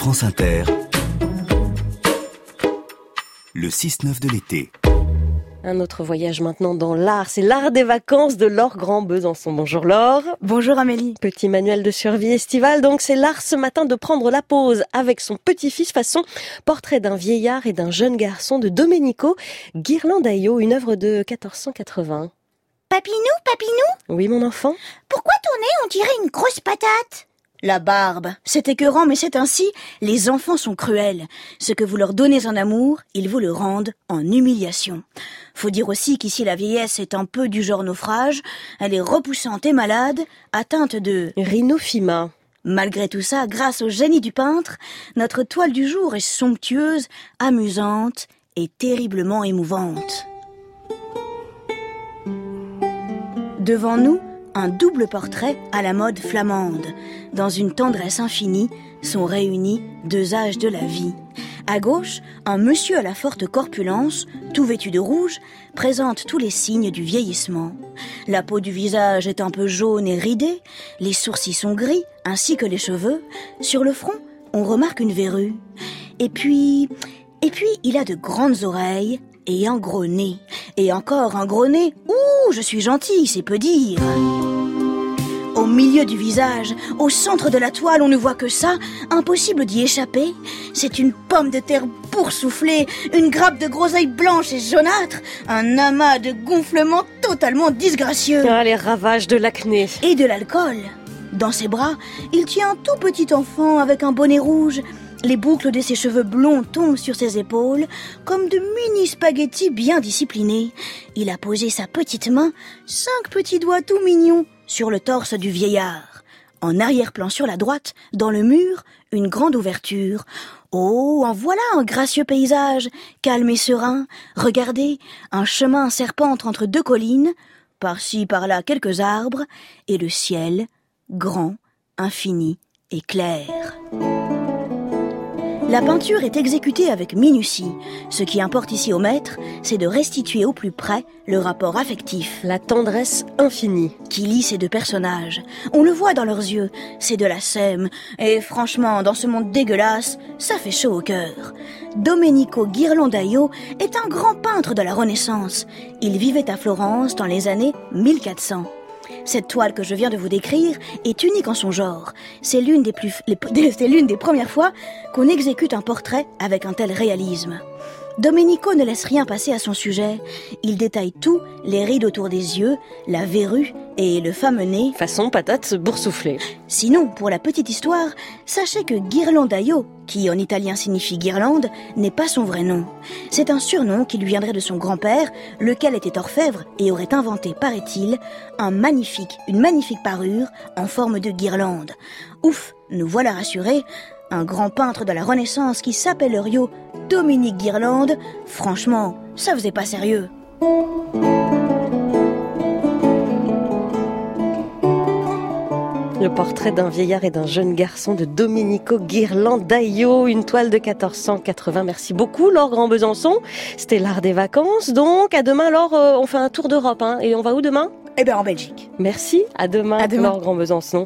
France Inter, le 6-9 de l'été. Un autre voyage maintenant dans l'art, c'est l'art des vacances de Laure Grand Besançon. Bonjour Laure. Bonjour Amélie. Petit manuel de survie estivale, donc c'est l'art ce matin de prendre la pause avec son petit-fils façon portrait d'un vieillard et d'un jeune garçon de Domenico Ghirlandaio, une œuvre de 1480. Papinou, Papinou? Oui mon enfant Pourquoi ton nez on dirait une grosse patate? La barbe, c'est écœurant, mais c'est ainsi. Les enfants sont cruels. Ce que vous leur donnez en amour, ils vous le rendent en humiliation. Faut dire aussi qu'ici la vieillesse est un peu du genre naufrage. Elle est repoussante et malade, atteinte de Rhinophyma. Malgré tout ça, grâce au génie du peintre, notre toile du jour est somptueuse, amusante et terriblement émouvante. Devant nous, un double portrait à la mode flamande. Dans une tendresse infinie, sont réunis deux âges de la vie. À gauche, un monsieur à la forte corpulence, tout vêtu de rouge, présente tous les signes du vieillissement. La peau du visage est un peu jaune et ridée, les sourcils sont gris, ainsi que les cheveux. Sur le front, on remarque une verrue. Et puis, et puis, il a de grandes oreilles et un gros nez. Et encore un gros nez. Ouh, je suis gentil, c'est peu dire. Au milieu du visage, au centre de la toile, on ne voit que ça. Impossible d'y échapper. C'est une pomme de terre boursouflée, une grappe de groseilles blanches et jaunâtres, un amas de gonflements totalement disgracieux. Ah, les ravages de l'acné. Et de l'alcool. Dans ses bras, il tient un tout petit enfant avec un bonnet rouge. Les boucles de ses cheveux blonds tombent sur ses épaules comme de mini spaghettis bien disciplinés. Il a posé sa petite main, cinq petits doigts tout mignons, sur le torse du vieillard. En arrière-plan sur la droite, dans le mur, une grande ouverture. Oh, en voilà un gracieux paysage, calme et serein. Regardez, un chemin serpente entre deux collines, par-ci par-là quelques arbres, et le ciel, grand, infini et clair. La peinture est exécutée avec minutie. Ce qui importe ici au maître, c'est de restituer au plus près le rapport affectif La tendresse infinie. qui lie ces deux personnages. On le voit dans leurs yeux, c'est de la sème. Et franchement, dans ce monde dégueulasse, ça fait chaud au cœur. Domenico Ghirlandaio est un grand peintre de la Renaissance. Il vivait à Florence dans les années 1400. Cette toile que je viens de vous décrire est unique en son genre. C'est l'une des plus, les- c'est l'une des premières fois qu'on exécute un portrait avec un tel réalisme. Domenico ne laisse rien passer à son sujet. Il détaille tout, les rides autour des yeux, la verrue et le fameux nez. Façon patate boursouflée. Sinon, pour la petite histoire, sachez que Ghirlandaio, qui en italien signifie guirlande, n'est pas son vrai nom. C'est un surnom qui lui viendrait de son grand-père, lequel était orfèvre et aurait inventé, paraît-il, un magnifique, une magnifique parure en forme de guirlande. Ouf, nous voilà rassurés. Un grand peintre de la Renaissance qui s'appellerait Dominique Guirlande, franchement, ça faisait pas sérieux. Le portrait d'un vieillard et d'un jeune garçon de Domenico Ghirlandaio, une toile de 1480. Merci beaucoup, Laure Grand Besançon. C'était l'art des vacances. Donc, à demain, Laure, euh, on fait un tour d'Europe. Hein. Et on va où demain? Eh bien, en Belgique. Merci. À demain, À demain. Laure Grand Besançon.